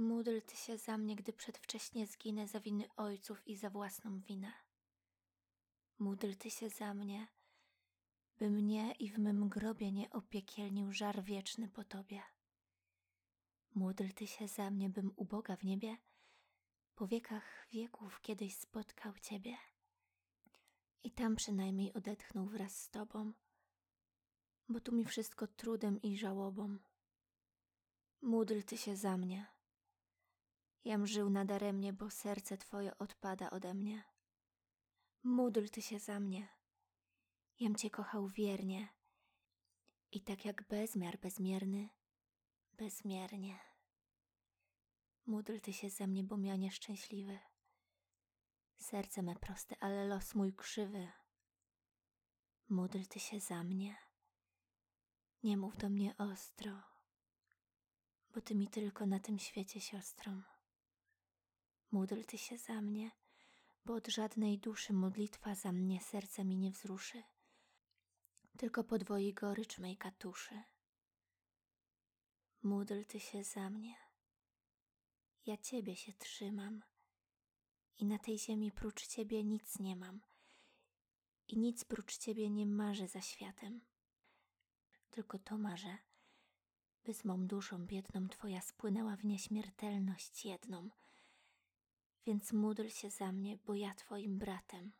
Módl Ty się za mnie, gdy przedwcześnie zginę za winy ojców i za własną winę. Módl Ty się za mnie, by mnie i w mym grobie nie opiekielnił żar wieczny po Tobie. Módl Ty się za mnie, bym u Boga w niebie po wiekach wieków kiedyś spotkał Ciebie i tam przynajmniej odetchnął wraz z Tobą, bo tu mi wszystko trudem i żałobą. Módl Ty się za mnie. Jam żył nadaremnie, bo serce Twoje odpada ode mnie. Módl Ty się za mnie. Jam Cię kochał wiernie i tak jak bezmiar bezmierny, bezmiernie. Módl Ty się za mnie, bo ja nieszczęśliwy. Serce me proste, ale los mój krzywy. Módl Ty się za mnie. Nie mów do mnie ostro, bo Ty mi tylko na tym świecie siostrą. Módl Ty się za mnie, bo od żadnej duszy modlitwa za mnie serce mi nie wzruszy, tylko podwoi gorycz mej katuszy. Módl Ty się za mnie. Ja Ciebie się trzymam i na tej ziemi prócz Ciebie nic nie mam i nic prócz Ciebie nie marzę za światem. Tylko to marzę, by z mą duszą biedną Twoja spłynęła w nieśmiertelność jedną. Więc módl się za mnie, bo ja Twoim bratem.